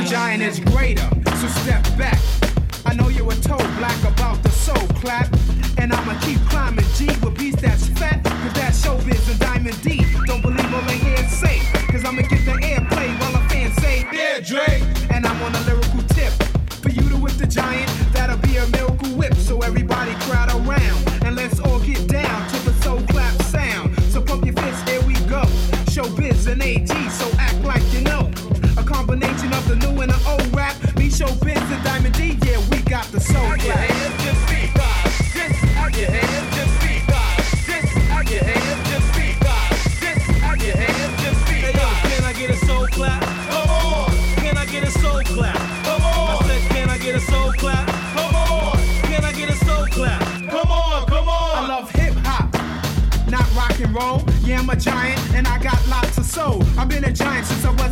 The giant is greater, so step back. I know you're a toe black about the soul clap. And I'ma keep climbing G with beats that's fat. Cause that Showbiz and Diamond D. Don't believe all they hear say. Cause I'ma get the airplay while a fan say, Yeah, Drake, And I'm on a lyrical tip. For you to whip the giant, that'll be a miracle whip. So everybody crowd around.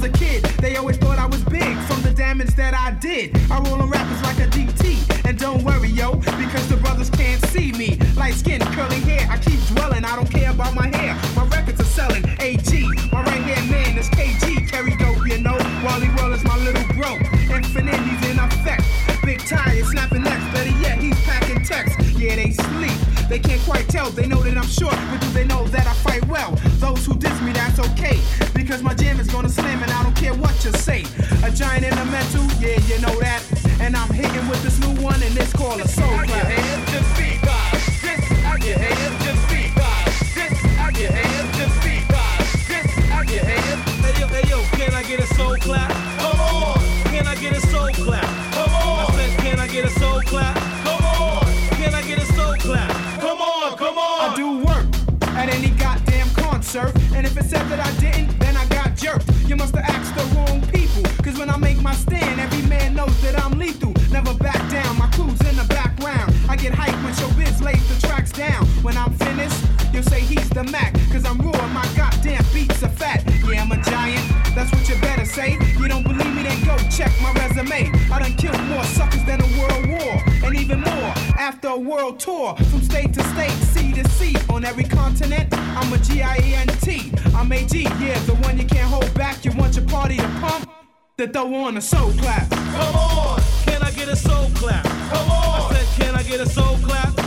A kid. They always thought I was big from the damage that I did. I roll on rappers like a DT. And don't worry, yo, because the brothers can't see me. Light skin, curly hair, I keep dwelling. I don't care about my hair. My records are selling. AG, my right hand man is KG. Carry dope, you know. Wally World is my little bro. Infinite, he's in effect. Big tie, snapping necks. Better yet, he's packing text. Yeah, they sleep. They can't quite tell. They know that I'm short, but do they know that I fight well? Those who diss me, that's okay. Because my jam is gonna slam and I don't care what you say. A giant in the mental, yeah, you know that. And I'm hitting with this new one and it's called a soul clap. The Mac. Cause I'm raw my goddamn beats are fat. Yeah, I'm a giant, that's what you better say. You don't believe me, then go check my resume. I done killed more suckers than a world war. And even more after a world tour. From state to state, sea to sea. On every continent, I'm a G-I-E-N-T. I'm AG, yeah, the one you can't hold back. You want your party to pump? Then throw on a soul clap. Come on, Can I get a soul clap? come on, I said, can I get a soul clap?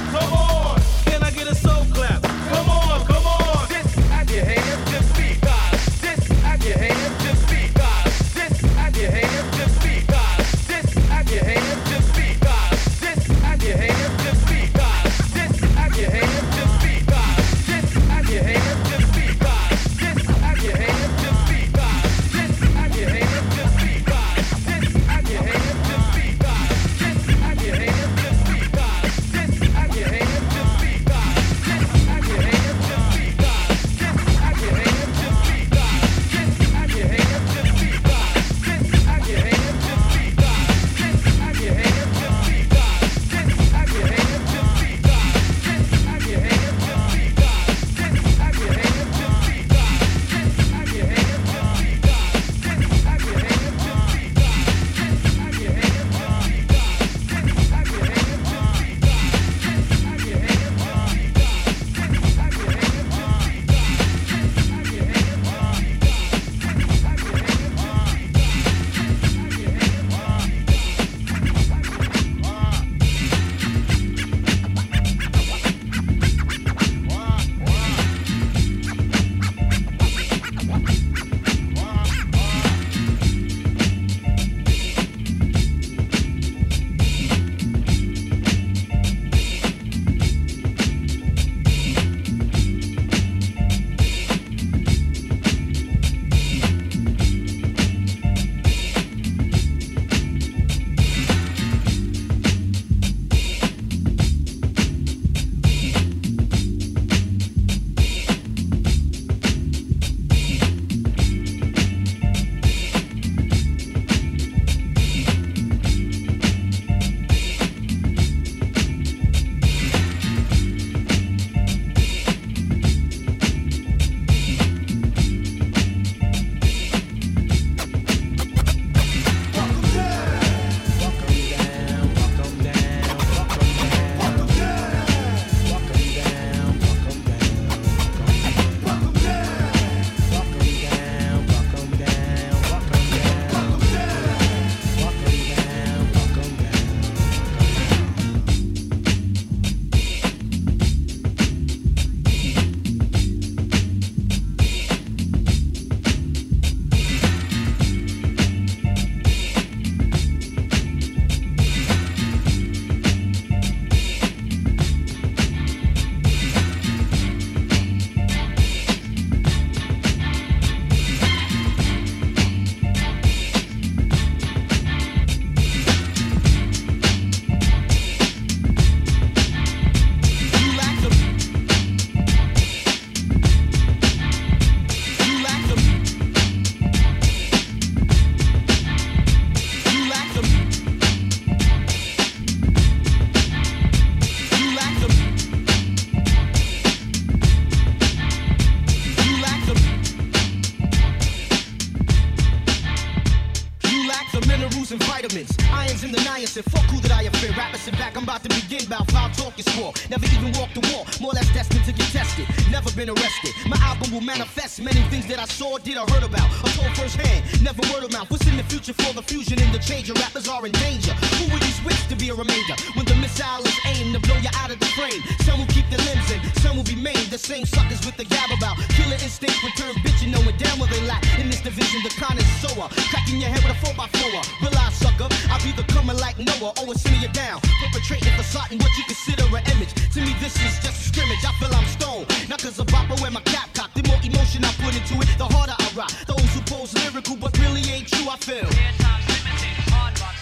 Never been arrested. My album will manifest many things that I saw, did, or heard about. I told firsthand, never word of mouth. What's in the future for the fusion and the change? Your rappers are in danger. Who will you switch to be a remainder? When the missile is aimed to blow you out of the frame. Some will keep their limbs in, some will be maimed. The same suckers with the gab about. Killer instincts return bitchin' knowing damn well they lack. In this division, the con is sower. Cracking your head with a 4x4. Realize, sucker, I'll be the coming like Noah. Always sending you down. Perpetrating something what you consider an image. To me, this is just a scrimmage. I feel I'm stoned. Not cause of bop, wear my cap cock. The more emotion I put into it, the harder I rock. Those who pose lyrical but really ain't true, I feel. Speaking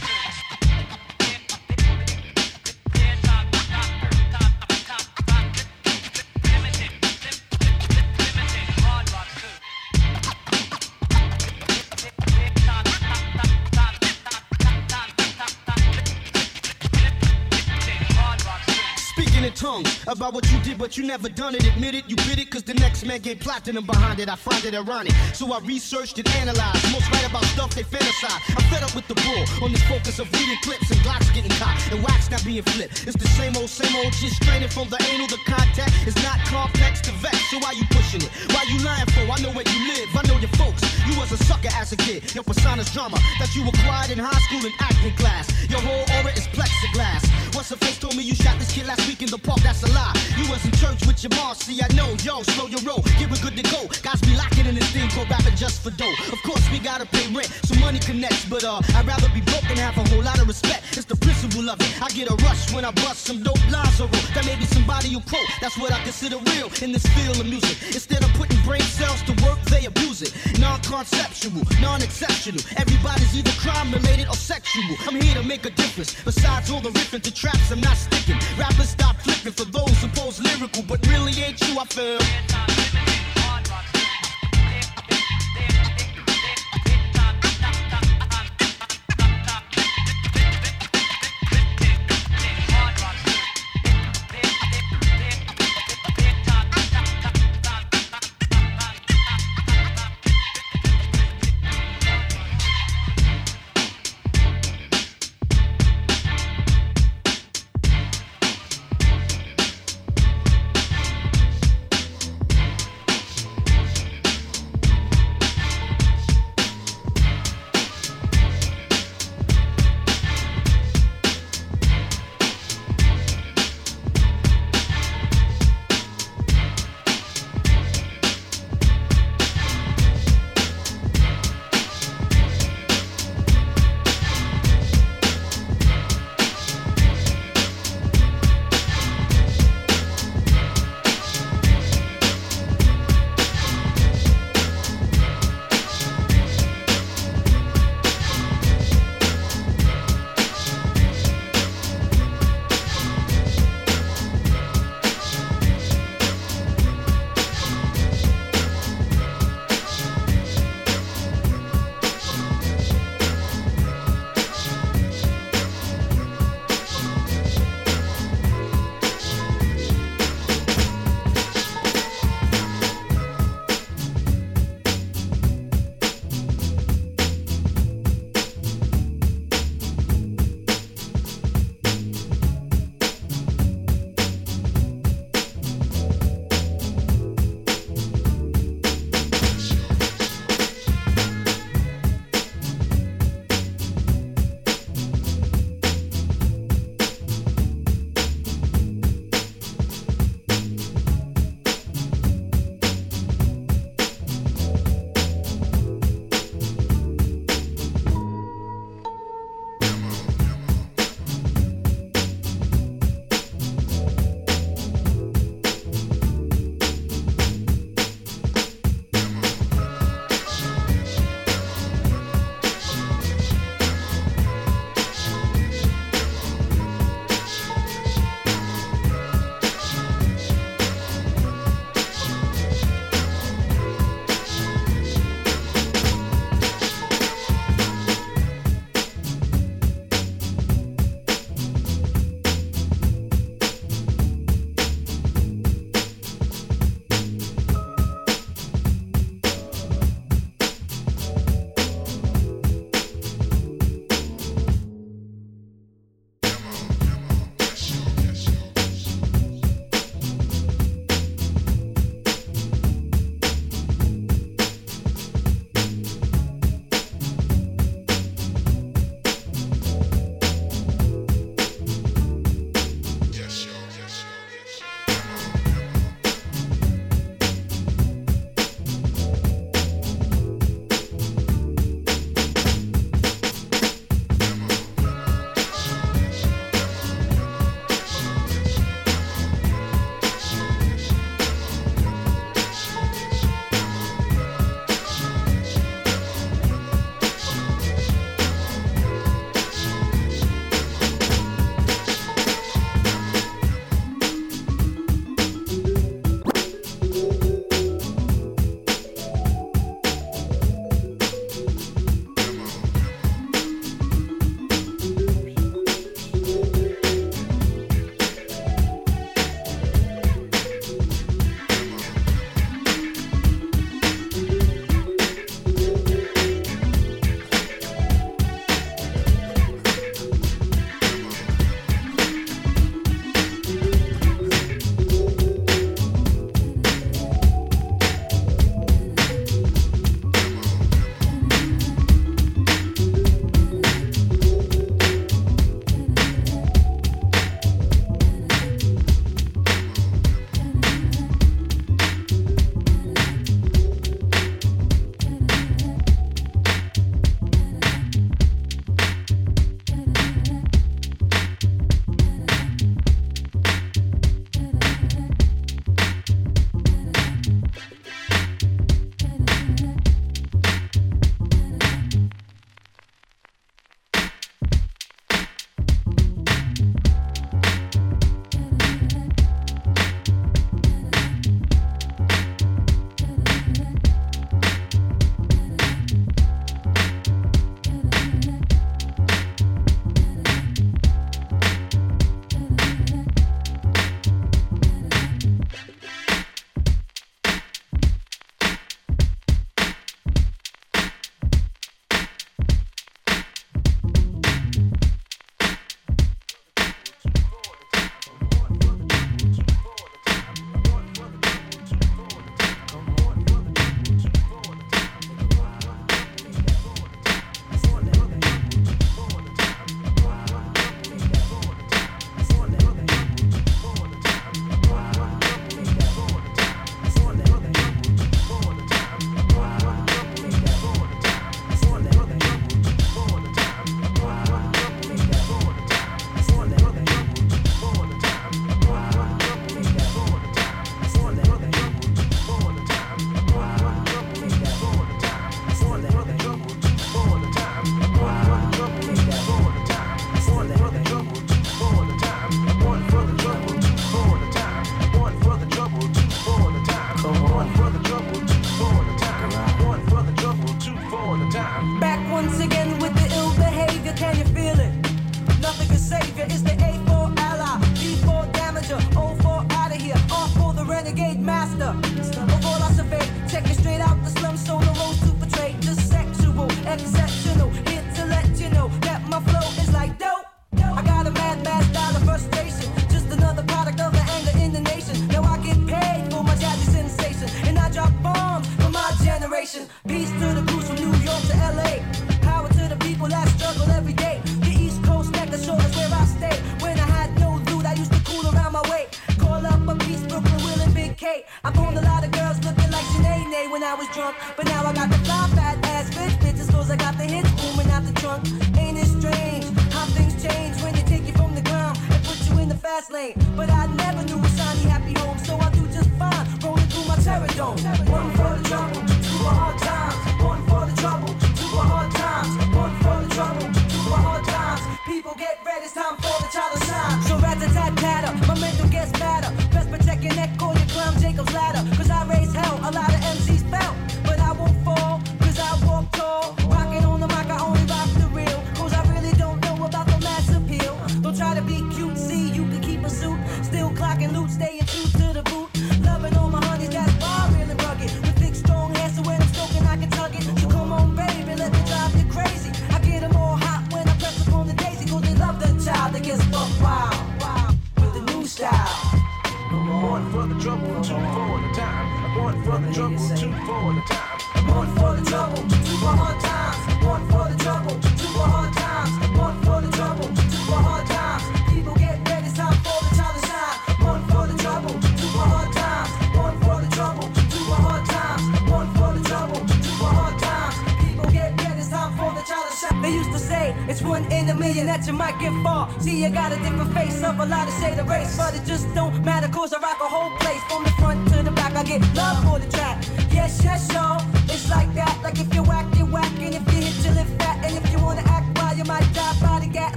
about what you did, but you never done it. Admit it, you bit it, cause the next man gave platinum behind it. I find it ironic. So I researched and analyzed. Most write about stuff they fantasize. I'm fed up with the bull on this focus of reading clips and glocks getting caught and wax not being flipped. It's the same old, same old, just straining from the anal. The contact is not complex to vex. So why you pushing it? Why you lying for? I know where you live, I know your folks. You was a sucker as a kid. Your persona's drama that you acquired in high school and acting class. Your whole aura is plexiglass. What's the face told me you shot this kid last week in the park? That's a lie. You was in church with your mom. See, I know, yo, slow your roll. Get we good to go. Guys be locking rapping just for dough. Of course, we gotta pay rent, so money connects. But uh, I'd rather be broke and have a whole lot of respect. It's the principle of it. I get a rush when I bust some dope lines or. That may be somebody you quote. That's what I consider real in this field of music. Instead of putting brain cells to work, they abuse it. Non-conceptual, non-exceptional. Everybody's either crime-related or sexual. I'm here to make a difference. Besides all the riffing to traps, I'm not sticking. Rappers stop flipping for those who pose lyrical, but really ain't you. I feel.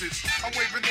I'm waving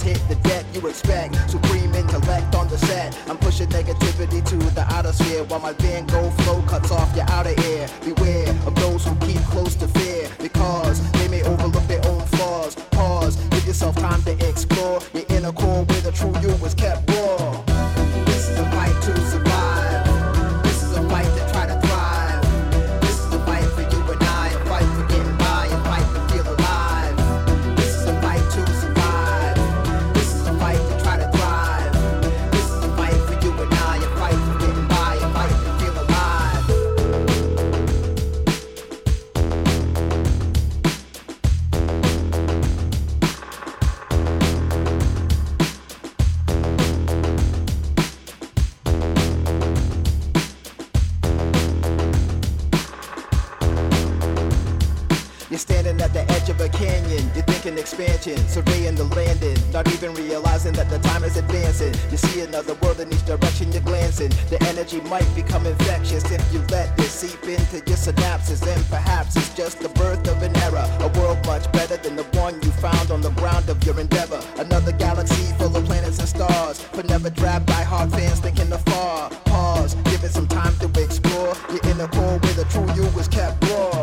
hit the deck you expect. Supreme intellect on the set. I'm pushing negativity to the outer sphere while my Van Gogh flow cuts off your outer ear. Beware of those who keep close to fear because they may overlook their own flaws. Pause, give yourself time to explore your inner core where the true you was kept is advancing. You see another world in each direction you're glancing. The energy might become infectious if you let this seep into your synapses. And perhaps it's just the birth of an era. A world much better than the one you found on the ground of your endeavor. Another galaxy full of planets and stars. But never drab by hard fans thinking afar. Pause, give it some time to explore. Your inner core where the true you is kept raw.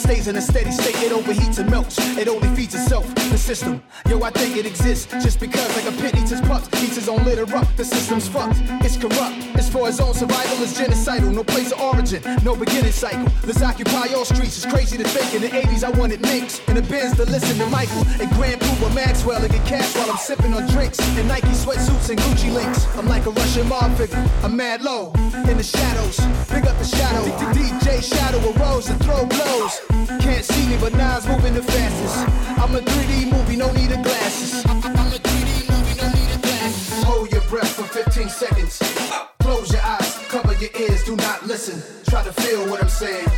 Stays in a steady state. It overheats and melts. It only feeds itself. The system, yo, I think it exists just because like a pit eats its pups, eats his own litter up. The system's fucked. It's corrupt. It's for its own survival. It's genocidal. No place of origin. No beginning cycle. Let's occupy all streets. It's crazy to think in the 80s I wanted mix. In the bins to listen to Michael and Grand Maxwell and get cash while I'm sipping on drinks and Nike sweatsuits and Gucci links. I'm like a Russian mob figure. I'm mad low in the shadows. Pick up the shadow. DJ Shadow arose and throw blows. Can't see me, but Nas moving the fastest. I'm a 3D movie, no need of glasses. I'm a 3D movie, no need of glasses. Hold your breath for 15 seconds. Close your eyes, cover your ears, do not listen. Try to feel what I'm saying.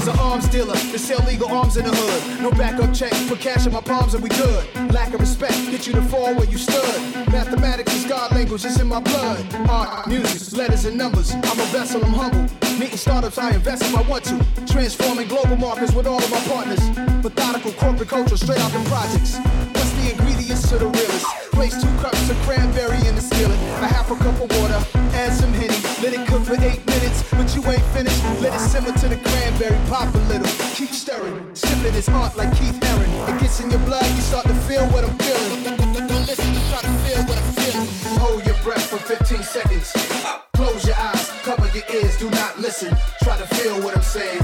Was an arms dealer to sell legal arms in the hood. No backup check, put cash in my palms and we good. Lack of respect, get you to fall where you stood. Mathematics is God language, it's in my blood. Art, music, letters and numbers. I'm a vessel, I'm humble. Meeting startups, I invest if I want to. Transforming global markets with all of my partners. Methodical corporate culture, straight out the projects. What's the ingredients to the realest? Place two cups of cranberry in the skillet. A half a cup of water, some henny. Let it cook for eight minutes, but you ain't finished. Let it simmer to the cranberry, pop a little. Keep stirring, sipping his heart like Keith Haring. It gets in your blood, you start to feel what I'm feeling. Don't listen, you start to feel what I'm feeling. Hold your breath for 15 seconds. Close your eyes, cover your ears, do not listen. Try to feel what I'm saying.